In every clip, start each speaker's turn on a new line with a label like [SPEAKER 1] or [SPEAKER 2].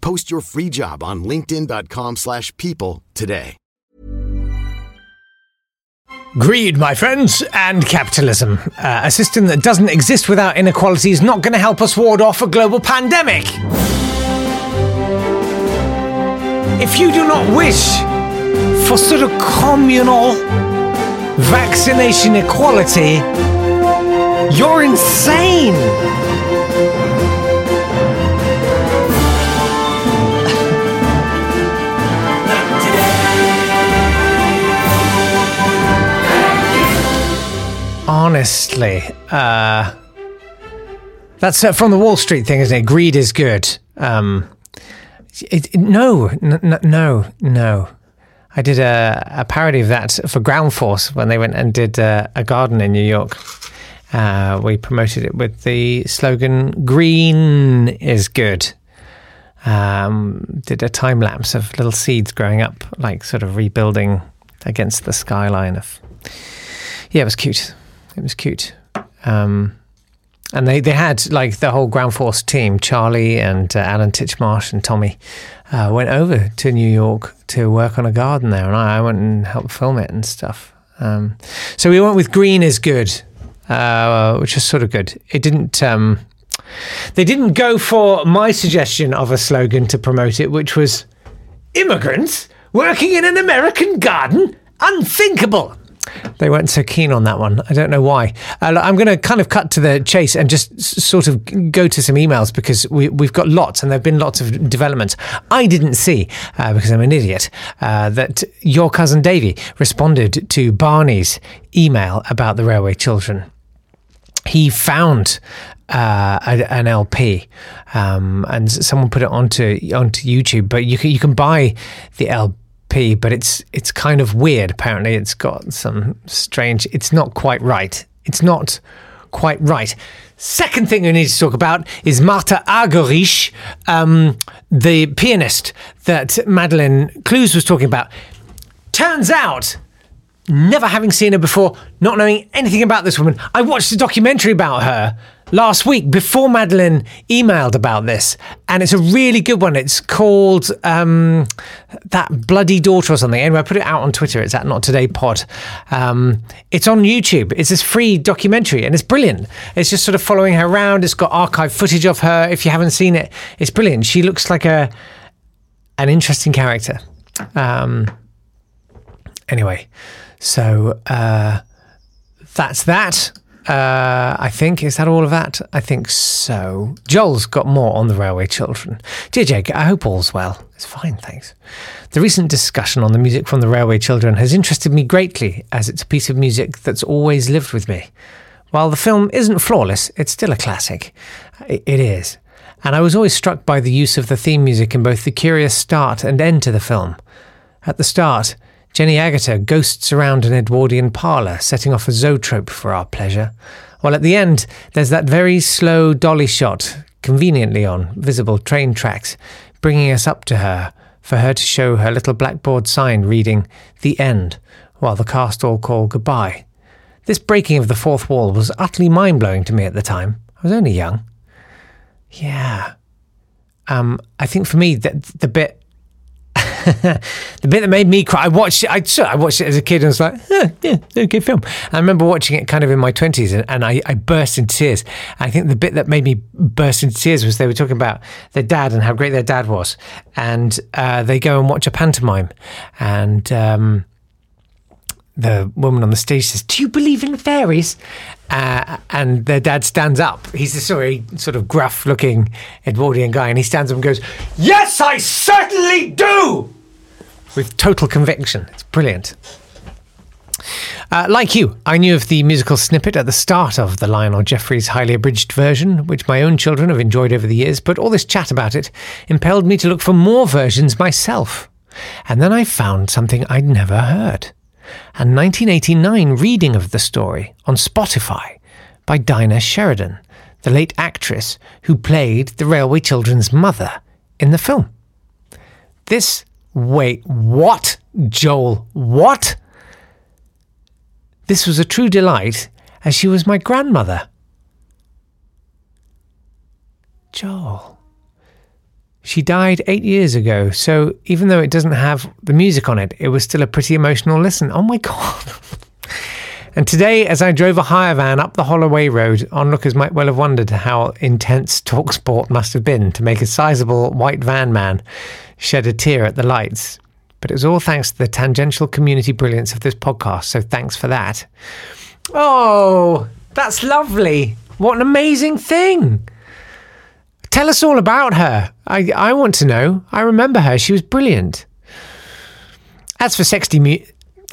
[SPEAKER 1] Post your free job on linkedin.com/people slash people today.
[SPEAKER 2] Greed, my friends, and capitalism. Uh, a system that doesn't exist without inequality is not going to help us ward off a global pandemic. If you do not wish for sort of communal vaccination equality, you're insane. Honestly, uh, that's uh, from the Wall Street thing, isn't it? Greed is good. Um, it, it- no, n- no, no. I did a, a parody of that for Ground Force when they went and did uh, a garden in New York. Uh, we promoted it with the slogan "Green is good." Um, did a time lapse of little seeds growing up, like sort of rebuilding against the skyline of. Yeah, it was cute. It was cute. Um, and they, they had like the whole ground force team, Charlie and uh, Alan Titchmarsh and Tommy, uh, went over to New York to work on a garden there, and I, I went and helped film it and stuff. Um, so we went with green is good, uh, which was sort of good. It didn't. Um, they didn't go for my suggestion of a slogan to promote it, which was immigrants working in an American garden, unthinkable. They weren't so keen on that one. I don't know why. Uh, look, I'm going to kind of cut to the chase and just s- sort of go to some emails because we, we've got lots and there have been lots of developments. I didn't see, uh, because I'm an idiot, uh, that your cousin Davy responded to Barney's email about the railway children he found uh, an LP, um, and someone put it onto onto YouTube. But you can you can buy the LP, but it's it's kind of weird. Apparently, it's got some strange. It's not quite right. It's not quite right. Second thing we need to talk about is Martha Argerich, um, the pianist that Madeline Clues was talking about. Turns out never having seen her before, not knowing anything about this woman. I watched a documentary about her last week before Madeline emailed about this, and it's a really good one. It's called um, That Bloody Daughter or something. Anyway, I put it out on Twitter. It's at Not Today Pod. Um, it's on YouTube. It's this free documentary, and it's brilliant. It's just sort of following her around. It's got archive footage of her. If you haven't seen it, it's brilliant. She looks like a an interesting character. Um, anyway, so uh, that's that. Uh, I think is that all of that. I think so. Joel's got more on the railway children. Dear Jake, I hope all's well. It's fine, thanks. The recent discussion on the music from the railway children has interested me greatly, as it's a piece of music that's always lived with me. While the film isn't flawless, it's still a classic. It is. And I was always struck by the use of the theme music in both the curious start and end to the film. At the start, Jenny Agutter ghosts around an Edwardian parlour, setting off a zoetrope for our pleasure. While at the end, there's that very slow dolly shot, conveniently on visible train tracks, bringing us up to her, for her to show her little blackboard sign reading, The End, while the cast all call goodbye. This breaking of the fourth wall was utterly mind blowing to me at the time. I was only young. Yeah. Um, I think for me, the bit the bit that made me cry, I watched it, I, I watched it as a kid and was like, eh, yeah, okay film. I remember watching it kind of in my 20s and, and I, I burst into tears. I think the bit that made me burst into tears was they were talking about their dad and how great their dad was. And uh, they go and watch a pantomime. And um, the woman on the stage says, Do you believe in fairies? Uh, and their dad stands up. He's a sorry, sort of gruff looking Edwardian guy, and he stands up and goes, Yes, I certainly do! With total conviction. It's brilliant. Uh, like you, I knew of the musical snippet at the start of the Lionel Jeffries highly abridged version, which my own children have enjoyed over the years, but all this chat about it impelled me to look for more versions myself. And then I found something I'd never heard a 1989 reading of the story on Spotify by Dinah Sheridan, the late actress who played the Railway Children's mother in the film. This, wait, what? Joel, what? This was a true delight, as she was my grandmother. Joel. She died eight years ago, so even though it doesn't have the music on it, it was still a pretty emotional listen. Oh my God. and today, as I drove a hire van up the Holloway Road, onlookers might well have wondered how intense talk sport must have been to make a sizable white van man shed a tear at the lights. But it was all thanks to the tangential community brilliance of this podcast, so thanks for that. Oh, that's lovely. What an amazing thing. Tell us all about her. I, I want to know. I remember her. She was brilliant. As for sexy mu-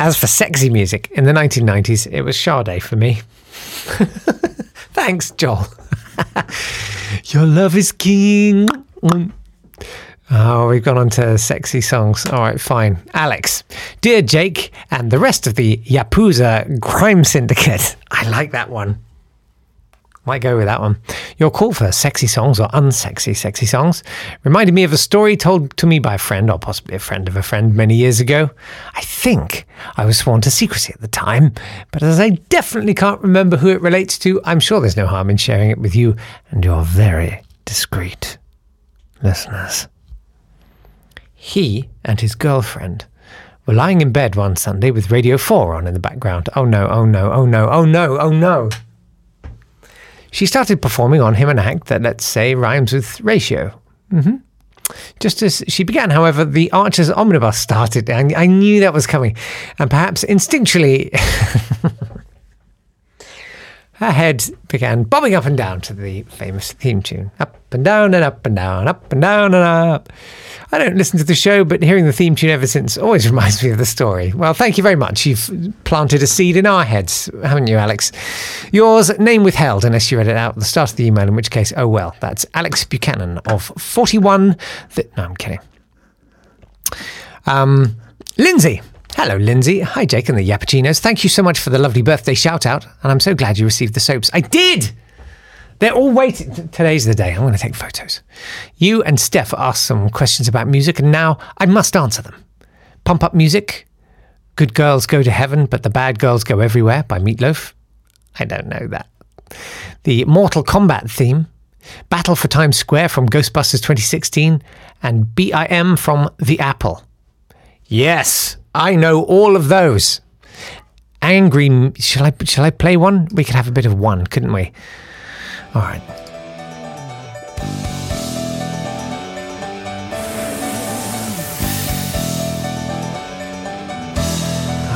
[SPEAKER 2] as for sexy music in the 1990s, it was Sade for me. Thanks, Joel. Your love is king. Oh, we've gone on to sexy songs. All right, fine. Alex, dear Jake, and the rest of the Yapuza crime syndicate. I like that one. Might go with that one. Your call for sexy songs or unsexy sexy songs reminded me of a story told to me by a friend, or possibly a friend of a friend, many years ago. I think I was sworn to secrecy at the time, but as I definitely can't remember who it relates to, I'm sure there's no harm in sharing it with you and your very discreet listeners. He and his girlfriend were lying in bed one Sunday with Radio 4 on in the background. Oh no, oh no, oh no, oh no, oh no. She started performing on him an act that, let's say, rhymes with ratio. Mm-hmm. Just as she began, however, the Archer's omnibus started. I, I knew that was coming. And perhaps instinctually, her head began bobbing up and down to the famous theme tune. Up and down and up and down, up and down and up. I don't listen to the show, but hearing the theme tune ever since always reminds me of the story. Well, thank you very much. You've planted a seed in our heads, haven't you, Alex? Yours, name withheld, unless you read it out at the start of the email, in which case, oh well. That's Alex Buchanan of 41. Th- no, I'm kidding. Um, Lindsay. Hello, Lindsay. Hi, Jake and the Yappuccinos. Thank you so much for the lovely birthday shout out, and I'm so glad you received the soaps. I did! They're all waiting. Today's the day. I'm going to take photos. You and Steph asked some questions about music, and now I must answer them. Pump Up Music, Good Girls Go to Heaven, but the Bad Girls Go Everywhere by Meatloaf. I don't know that. The Mortal Kombat theme, Battle for Times Square from Ghostbusters 2016, and BIM from The Apple. Yes, I know all of those. Angry. Shall I? Shall I play one? We could have a bit of one, couldn't we? All right.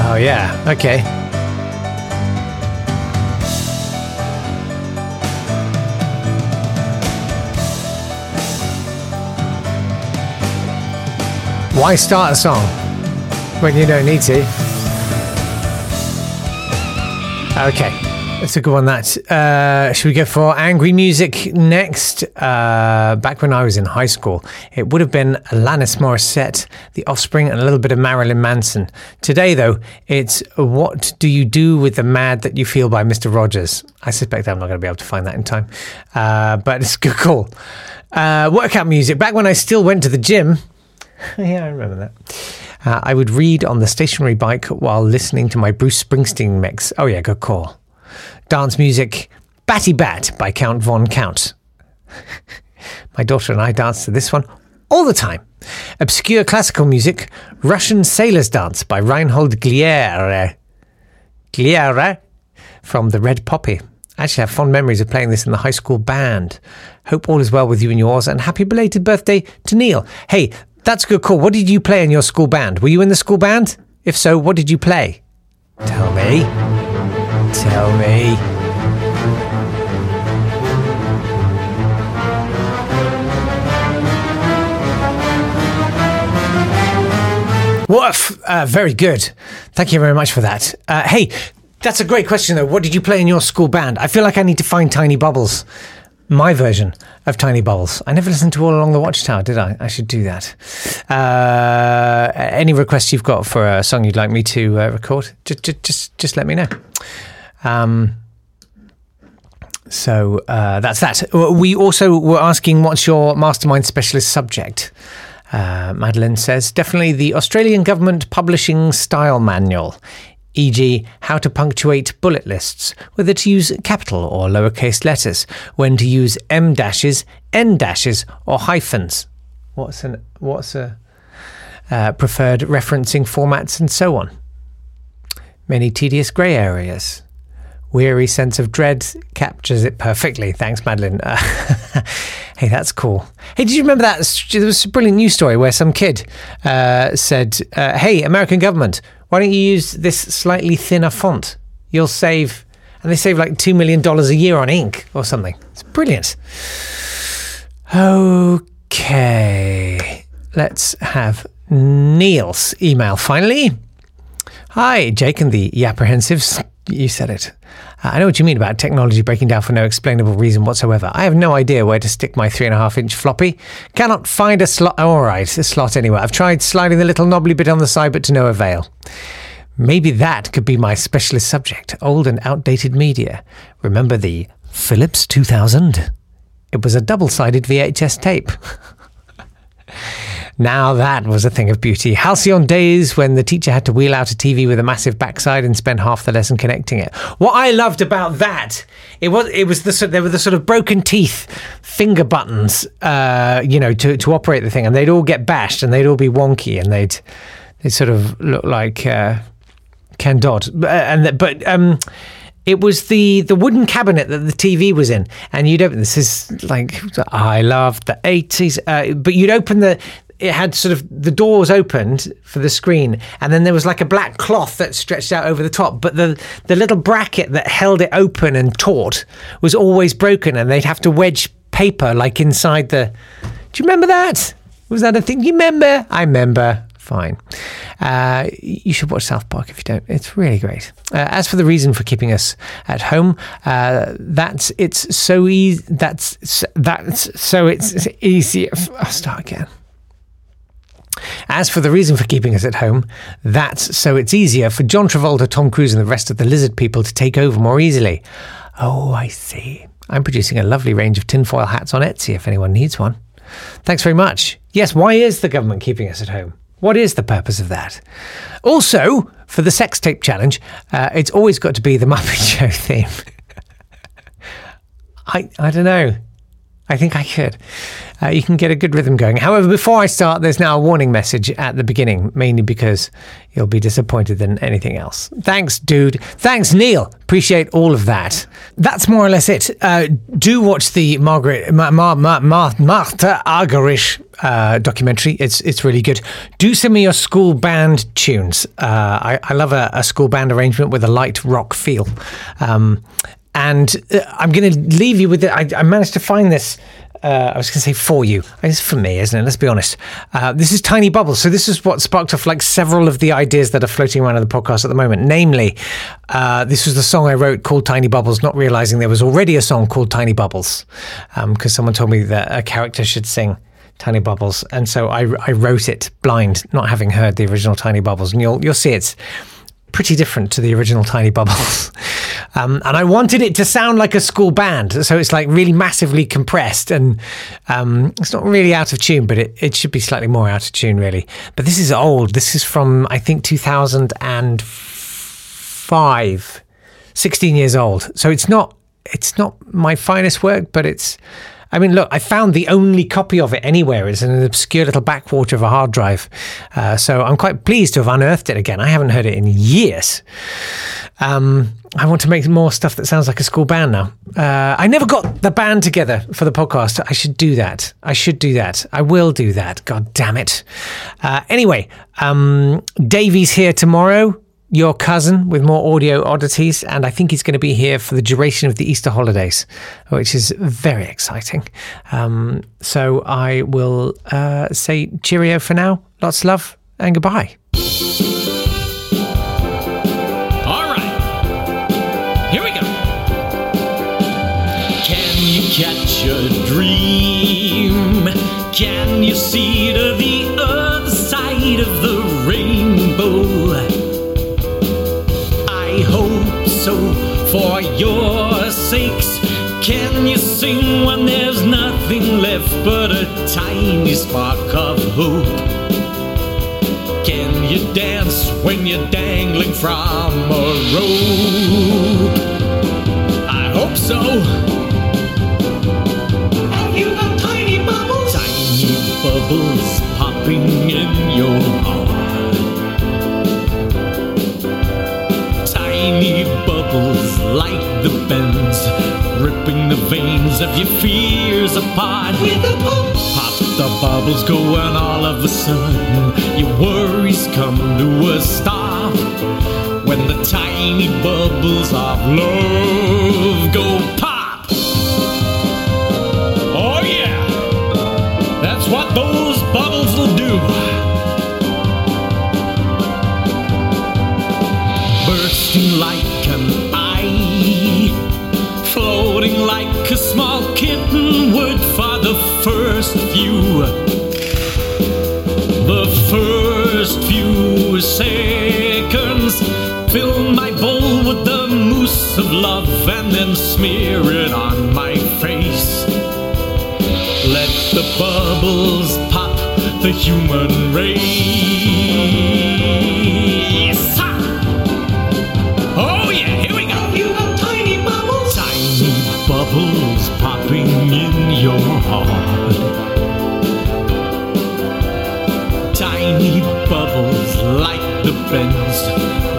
[SPEAKER 2] Oh, yeah. Okay. Why start a song when you don't need to? Okay. That's a good one. That uh, should we go for angry music next? Uh, back when I was in high school, it would have been Alanis Morissette, The Offspring, and a little bit of Marilyn Manson. Today, though, it's "What Do You Do with the Mad That You Feel" by Mister Rogers. I suspect I'm not going to be able to find that in time, uh, but it's a good call. Uh, workout music. Back when I still went to the gym. yeah, I remember that. Uh, I would read on the stationary bike while listening to my Bruce Springsteen mix. Oh yeah, good call dance music Batty Bat by Count Von Count. My daughter and I dance to this one all the time. Obscure classical music, Russian Sailor's Dance by Reinhold Gliere. Gliere from The Red Poppy. I actually have fond memories of playing this in the high school band. Hope all is well with you and yours, and happy belated birthday to Neil. Hey, that's a good call. What did you play in your school band? Were you in the school band? If so, what did you play? Tell me. Tell me. Woof! Uh, very good. Thank you very much for that. Uh, hey, that's a great question, though. What did you play in your school band? I feel like I need to find Tiny Bubbles, my version of Tiny Bubbles. I never listened to All Along the Watchtower, did I? I should do that. Uh, any requests you've got for a song you'd like me to uh, record, just, just, just, just let me know. Um, so uh, that's that. We also were asking what's your mastermind specialist subject. Uh, Madeline says definitely the Australian government publishing style manual, e.g., how to punctuate bullet lists, whether to use capital or lowercase letters, when to use m dashes, n dashes, or hyphens. What's an what's a uh, preferred referencing formats and so on. Many tedious grey areas weary sense of dread captures it perfectly. Thanks, Madeline. Uh, hey, that's cool. Hey, did you remember that? There was a brilliant news story where some kid uh, said, uh, Hey, American government, why don't you use this slightly thinner font? You'll save, and they save like $2 million a year on ink or something. It's brilliant. Okay, let's have Neil's email finally. Hi, Jake and the Yapprehensives. You said it. I know what you mean about technology breaking down for no explainable reason whatsoever. I have no idea where to stick my three and a half inch floppy. Cannot find a slot. Oh, all right, a slot anywhere. I've tried sliding the little knobbly bit on the side, but to no avail. Maybe that could be my specialist subject old and outdated media. Remember the Philips 2000? It was a double sided VHS tape. Now that was a thing of beauty. Halcyon days when the teacher had to wheel out a TV with a massive backside and spend half the lesson connecting it. What I loved about that, it was it was the there were the sort of broken teeth finger buttons, uh, you know, to to operate the thing, and they'd all get bashed and they'd all be wonky and they'd they sort of look like uh, Ken Dodd, uh, and the, but. Um, it was the the wooden cabinet that the TV was in, and you'd open. This is like I loved the eighties, uh, but you'd open the it had sort of the doors opened for the screen, and then there was like a black cloth that stretched out over the top. But the the little bracket that held it open and taut was always broken, and they'd have to wedge paper like inside the. Do you remember that? Was that a thing? You remember? I remember. Fine. Uh, you should watch South Park if you don't. It's really great. Uh, as for the reason for keeping us at home, uh, that's it's so easy. That's that's so it's easy. I'll start again. As for the reason for keeping us at home, that's so it's easier for John Travolta, Tom Cruise, and the rest of the lizard people to take over more easily. Oh, I see. I'm producing a lovely range of tinfoil hats on Etsy if anyone needs one. Thanks very much. Yes, why is the government keeping us at home? What is the purpose of that? Also, for the sex tape challenge, uh, it's always got to be the Muppet Show theme. I I don't know. I think I could. Uh, you can get a good rhythm going. However, before I start, there's now a warning message at the beginning, mainly because you'll be disappointed than anything else. Thanks, dude. Thanks, Neil. Appreciate all of that. That's more or less it. Uh, do watch the Margaret Ma, Ma, Ma, Martha Argerich uh, documentary. It's it's really good. Do send me your school band tunes. Uh, I, I love a, a, school band arrangement with a light rock feel. Um, and uh, I'm going to leave you with it. I, I managed to find this. Uh, I was going to say for you. It's for me, isn't it? Let's be honest. Uh, this is Tiny Bubbles. So this is what sparked off like several of the ideas that are floating around in the podcast at the moment. Namely, uh, this was the song I wrote called Tiny Bubbles, not realizing there was already a song called Tiny Bubbles because um, someone told me that a character should sing. Tiny Bubbles, and so I, I wrote it blind, not having heard the original Tiny Bubbles, and you'll you'll see it's pretty different to the original Tiny Bubbles. Um, and I wanted it to sound like a school band. So it's like really massively compressed and um, it's not really out of tune, but it, it should be slightly more out of tune, really. But this is old. This is from, I think, 2005, 16 years old. So it's not. It's not my finest work, but it's I mean, look, I found the only copy of it anywhere. It's in an obscure little backwater of a hard drive. Uh, so I'm quite pleased to have unearthed it again. I haven't heard it in years. Um, I want to make more stuff that sounds like a school band now. Uh, I never got the band together for the podcast. I should do that. I should do that. I will do that. God damn it. Uh, anyway, um, Davey's here tomorrow your cousin with more audio oddities, and I think he's going to be here for the duration of the Easter holidays, which is very exciting. Um, so I will uh, say cheerio for now. Lots of love and goodbye.
[SPEAKER 3] All right, here we go. Can you catch a dream? Can you see your sakes. Can you sing when there's nothing left but a tiny spark of hope? Can you dance when you're dangling from a rope? I hope so. Have you got tiny bubbles? Tiny bubbles popping in your ripping the veins of your fears apart. With a pop, pop the bubbles go, and all of a sudden your worries come to a stop. When the tiny bubbles of love go pop. Kitten for the first few, the first few seconds. Fill my bowl with the mousse of love and then smear it on my face. Let the bubbles pop the human race. Heart. Tiny bubbles like the bends,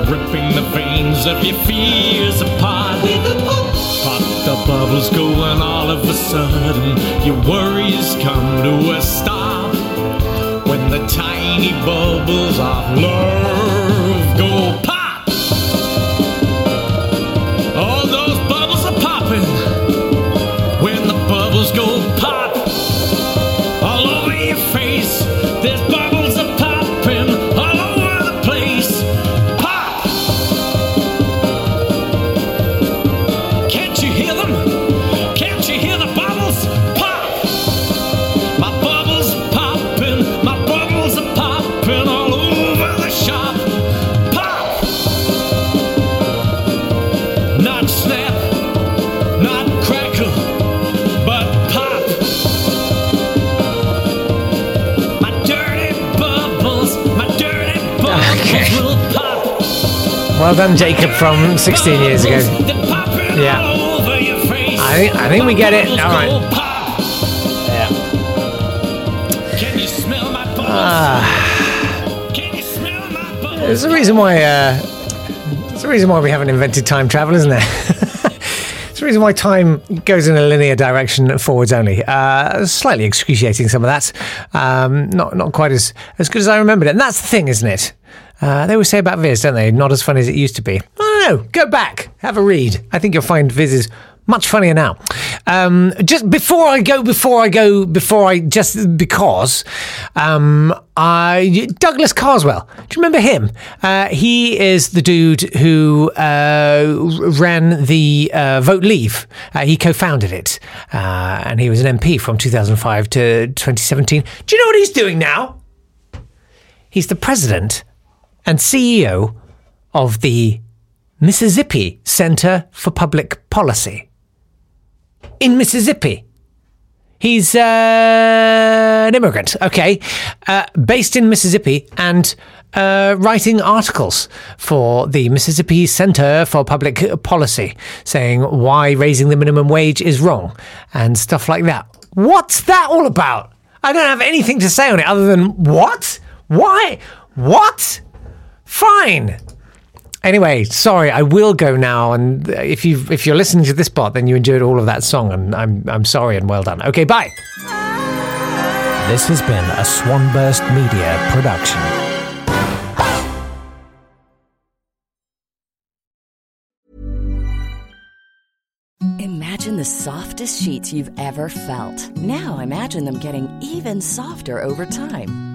[SPEAKER 3] ripping the veins of your fears apart. With a pop, pop the bubbles go, and all of a sudden your worries come to a stop. When the tiny bubbles of love
[SPEAKER 2] Well done, Jacob, from 16 years ago. Yeah. I think- I think we get it. All right.
[SPEAKER 3] Yeah. Can you smell my bubbles?
[SPEAKER 2] Ah. There's a reason why. Uh, there's a reason why we haven't invented time travel, isn't there? It's the reason why time goes in a linear direction forwards only. Uh, slightly excruciating, some of that. Um, not not quite as as good as I remembered it. And that's the thing, isn't it? Uh, they always say about Viz, don't they? Not as funny as it used to be. I don't know. Go back, have a read. I think you'll find Viz is much funnier now. Um, just before I go, before I go, before I just because, um, I Douglas Carswell. Do you remember him? Uh, he is the dude who uh, ran the uh, Vote Leave. Uh, he co-founded it, uh, and he was an MP from 2005 to 2017. Do you know what he's doing now? He's the president and CEO of the Mississippi Center for Public Policy in Mississippi. He's uh, an immigrant, okay, uh, based in Mississippi and uh, writing articles for the Mississippi Center for Public Policy, saying why raising the minimum wage is wrong and stuff like that. What's that all about? I don't have anything to say on it other than what? Why? What? Fine. Anyway, sorry, I will go now. And if you if you're listening to this part, then you enjoyed all of that song, and I'm I'm sorry and well done. Okay, bye.
[SPEAKER 4] This has been a Swanburst Media production.
[SPEAKER 5] Imagine the softest sheets you've ever felt. Now imagine them getting even softer over time.